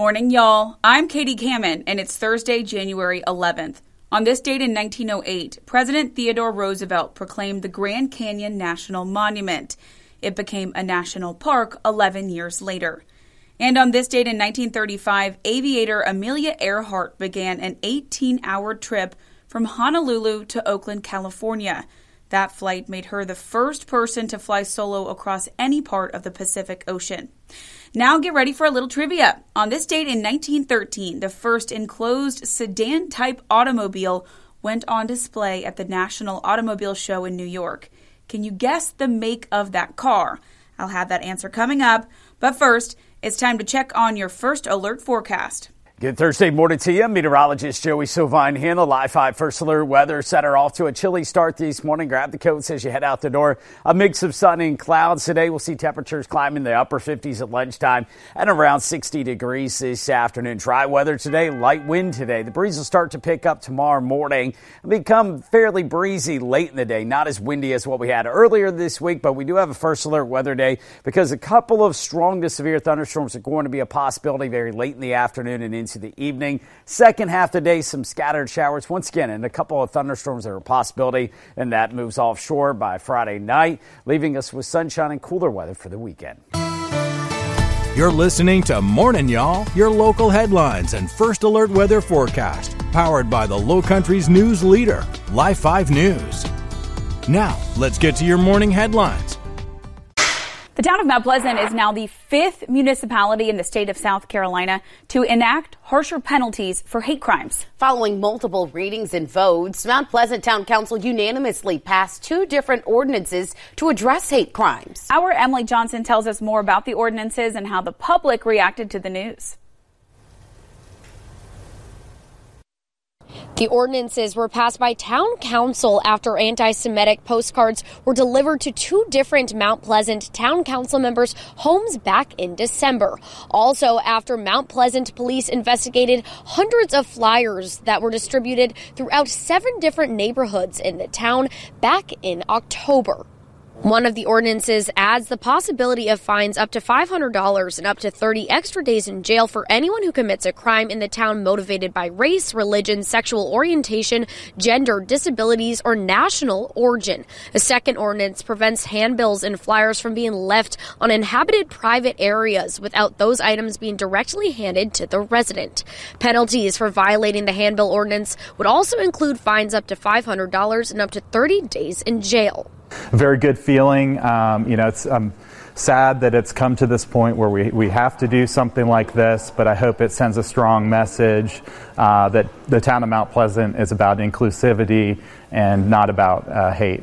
Morning, y'all. I'm Katie Kamin, and it's Thursday, January 11th. On this date in 1908, President Theodore Roosevelt proclaimed the Grand Canyon National Monument. It became a national park 11 years later. And on this date in 1935, aviator Amelia Earhart began an 18 hour trip from Honolulu to Oakland, California. That flight made her the first person to fly solo across any part of the Pacific Ocean. Now get ready for a little trivia. On this date in 1913, the first enclosed sedan type automobile went on display at the National Automobile Show in New York. Can you guess the make of that car? I'll have that answer coming up. But first, it's time to check on your first alert forecast. Good Thursday morning to you. Meteorologist Joey Sovine here. The Live 5 First Alert Weather Center off to a chilly start this morning. Grab the coats as you head out the door. A mix of sun and clouds today. We'll see temperatures climbing the upper 50s at lunchtime and around 60 degrees this afternoon. Dry weather today, light wind today. The breeze will start to pick up tomorrow morning and become fairly breezy late in the day. Not as windy as what we had earlier this week, but we do have a First Alert weather day because a couple of strong to severe thunderstorms are going to be a possibility very late in the afternoon and into into the evening. Second half of the day, some scattered showers once again, and a couple of thunderstorms are a possibility, and that moves offshore by Friday night, leaving us with sunshine and cooler weather for the weekend. You're listening to Morning Y'all, your local headlines and first alert weather forecast, powered by the Low Country's news leader, Live 5 News. Now, let's get to your morning headlines. The town of Mount Pleasant is now the fifth municipality in the state of South Carolina to enact harsher penalties for hate crimes. Following multiple readings and votes, Mount Pleasant Town Council unanimously passed two different ordinances to address hate crimes. Our Emily Johnson tells us more about the ordinances and how the public reacted to the news. The ordinances were passed by town council after anti Semitic postcards were delivered to two different Mount Pleasant town council members' homes back in December. Also, after Mount Pleasant police investigated hundreds of flyers that were distributed throughout seven different neighborhoods in the town back in October. One of the ordinances adds the possibility of fines up to $500 and up to 30 extra days in jail for anyone who commits a crime in the town motivated by race, religion, sexual orientation, gender, disabilities, or national origin. A second ordinance prevents handbills and flyers from being left on inhabited private areas without those items being directly handed to the resident. Penalties for violating the handbill ordinance would also include fines up to $500 and up to 30 days in jail very good feeling. Um, you know, it's um, sad that it's come to this point where we, we have to do something like this, but I hope it sends a strong message uh, that the town of Mount Pleasant is about inclusivity and not about uh, hate.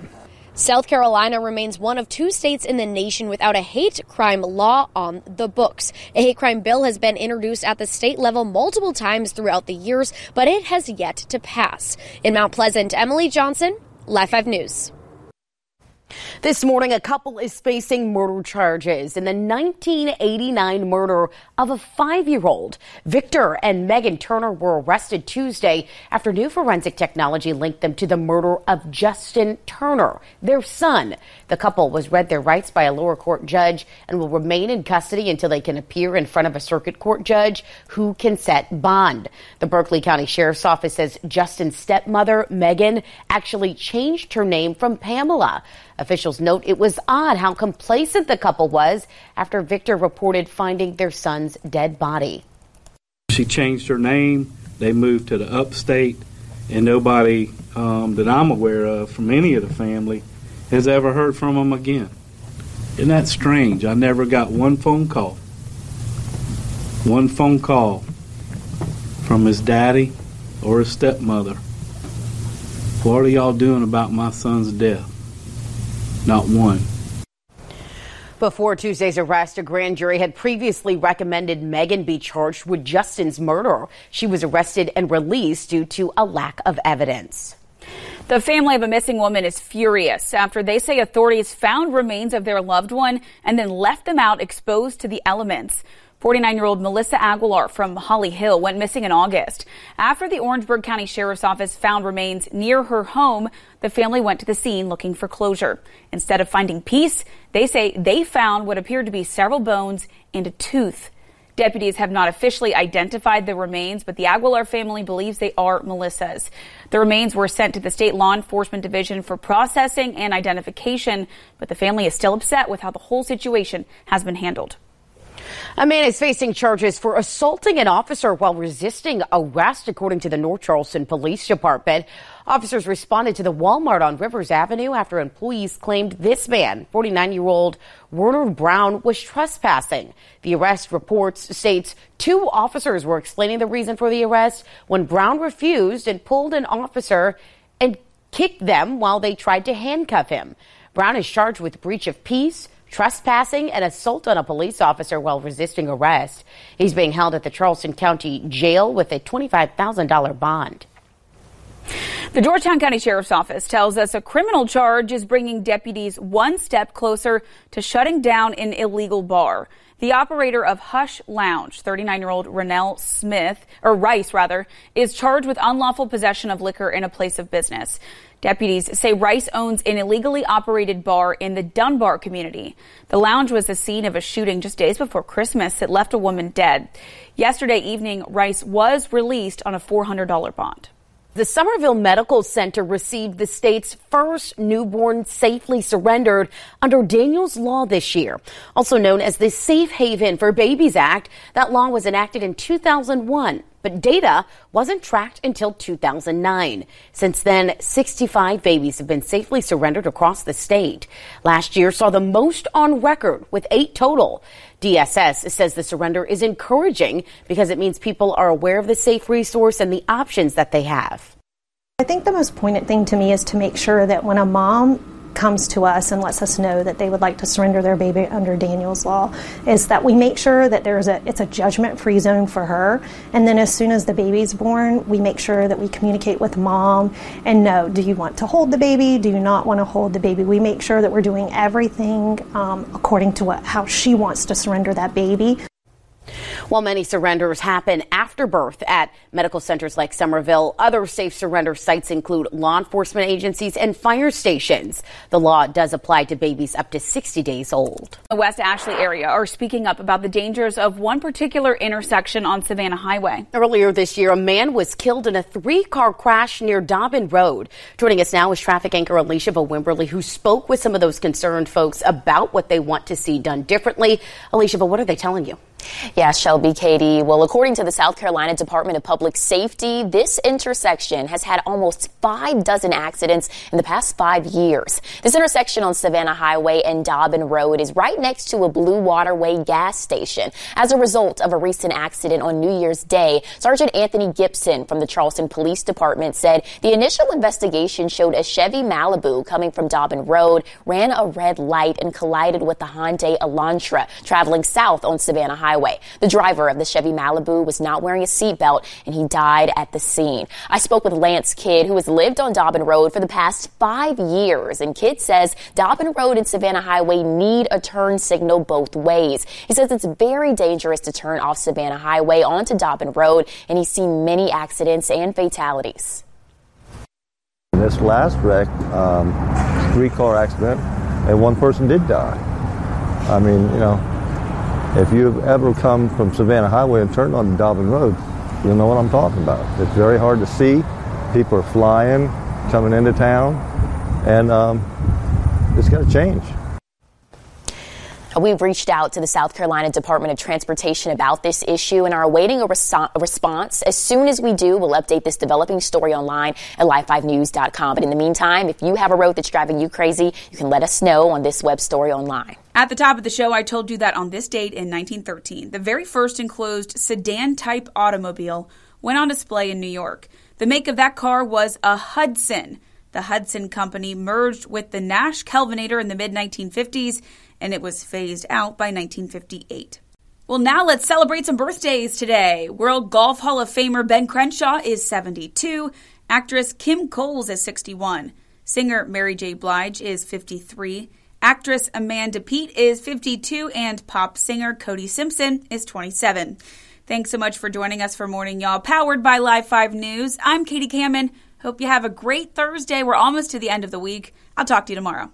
South Carolina remains one of two states in the nation without a hate crime law on the books. A hate crime bill has been introduced at the state level multiple times throughout the years, but it has yet to pass. In Mount Pleasant, Emily Johnson, Live 5 News. This morning, a couple is facing murder charges in the 1989 murder of a five-year-old. Victor and Megan Turner were arrested Tuesday after new forensic technology linked them to the murder of Justin Turner, their son. The couple was read their rights by a lower court judge and will remain in custody until they can appear in front of a circuit court judge who can set bond. The Berkeley County Sheriff's Office says Justin's stepmother, Megan, actually changed her name from Pamela. Officials note it was odd how complacent the couple was after Victor reported finding their son's dead body. She changed her name. They moved to the upstate, and nobody um, that I'm aware of from any of the family has ever heard from them again. Isn't that strange? I never got one phone call. One phone call from his daddy or his stepmother. What are y'all doing about my son's death? Not one. Before Tuesday's arrest, a grand jury had previously recommended Megan be charged with Justin's murder. She was arrested and released due to a lack of evidence. The family of a missing woman is furious after they say authorities found remains of their loved one and then left them out exposed to the elements. 49 year old Melissa Aguilar from Holly Hill went missing in August. After the Orangeburg County Sheriff's Office found remains near her home, the family went to the scene looking for closure. Instead of finding peace, they say they found what appeared to be several bones and a tooth. Deputies have not officially identified the remains, but the Aguilar family believes they are Melissa's. The remains were sent to the state law enforcement division for processing and identification, but the family is still upset with how the whole situation has been handled. A man is facing charges for assaulting an officer while resisting arrest, according to the North Charleston Police Department. Officers responded to the Walmart on Rivers Avenue after employees claimed this man, 49 year old Werner Brown, was trespassing. The arrest reports states two officers were explaining the reason for the arrest when Brown refused and pulled an officer and kicked them while they tried to handcuff him. Brown is charged with breach of peace trespassing, and assault on a police officer while resisting arrest. He's being held at the Charleston County Jail with a $25,000 bond. The Georgetown County Sheriff's Office tells us a criminal charge is bringing deputies one step closer to shutting down an illegal bar. The operator of Hush Lounge, 39-year-old Renell Smith, or Rice rather, is charged with unlawful possession of liquor in a place of business. Deputies say Rice owns an illegally operated bar in the Dunbar community. The lounge was the scene of a shooting just days before Christmas that left a woman dead. Yesterday evening, Rice was released on a $400 bond. The Summerville Medical Center received the state's first newborn safely surrendered under Daniels Law this year, also known as the Safe Haven for Babies Act. That law was enacted in 2001 but data wasn't tracked until 2009. Since then, 65 babies have been safely surrendered across the state. Last year saw the most on record with eight total. DSS says the surrender is encouraging because it means people are aware of the safe resource and the options that they have. I think the most poignant thing to me is to make sure that when a mom comes to us and lets us know that they would like to surrender their baby under Daniel's law is that we make sure that there's a it's a judgment free zone for her. And then as soon as the baby's born we make sure that we communicate with mom and know do you want to hold the baby? Do you not want to hold the baby? We make sure that we're doing everything um, according to what how she wants to surrender that baby while many surrenders happen after birth at medical centers like Summerville, other safe surrender sites include law enforcement agencies and fire stations. The law does apply to babies up to 60 days old. The West Ashley area are speaking up about the dangers of one particular intersection on Savannah Highway. Earlier this year, a man was killed in a three car crash near Dobbin Road. Joining us now is traffic anchor Alicia Wimberly, who spoke with some of those concerned folks about what they want to see done differently. Alicia, but what are they telling you? Yeah, Shelby, Katie. Well, according to the South Carolina Department of Public Safety, this intersection has had almost five dozen accidents in the past five years. This intersection on Savannah Highway and Dobbin Road is right next to a Blue Waterway gas station. As a result of a recent accident on New Year's Day, Sergeant Anthony Gibson from the Charleston Police Department said the initial investigation showed a Chevy Malibu coming from Dobbin Road ran a red light and collided with the Hyundai Elantra traveling south on Savannah Highway highway. The driver of the Chevy Malibu was not wearing a seatbelt and he died at the scene. I spoke with Lance Kidd, who has lived on Dobbin Road for the past five years. And Kidd says Dobbin Road and Savannah Highway need a turn signal both ways. He says it's very dangerous to turn off Savannah Highway onto Dobbin Road, and he's seen many accidents and fatalities. This last wreck, um, three car accident, and one person did die. I mean, you know, if you've ever come from Savannah Highway and turned on Dobbin Road, you'll know what I'm talking about. It's very hard to see. People are flying, coming into town, and um, it's got to change. Uh, we've reached out to the South Carolina Department of Transportation about this issue and are awaiting a, a, response. As soon as we do, we'll update this developing story online at live5news.com. But in the meantime, if you have a road that's driving you crazy, you can let us know on this web story online. At the top of the show, I told you that on this date in 1913, the very first enclosed sedan type automobile went on display in New York. The make of that car was a Hudson. The Hudson Company merged with the Nash Kelvinator in the mid 1950s and it was phased out by 1958. Well, now let's celebrate some birthdays today. World Golf Hall of Famer Ben Crenshaw is 72. Actress Kim Coles is 61. Singer Mary J. Blige is 53. Actress Amanda Peet is 52. And pop singer Cody Simpson is 27. Thanks so much for joining us for Morning Y'all, powered by Live 5 News. I'm Katie Kamin. Hope you have a great Thursday. We're almost to the end of the week. I'll talk to you tomorrow.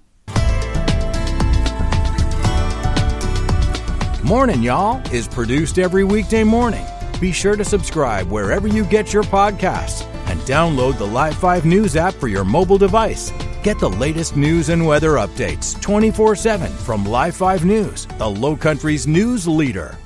Morning Y'all is produced every weekday morning. Be sure to subscribe wherever you get your podcasts and download the Live 5 News app for your mobile device. Get the latest news and weather updates 24 7 from Live 5 News, the Low Country's news leader.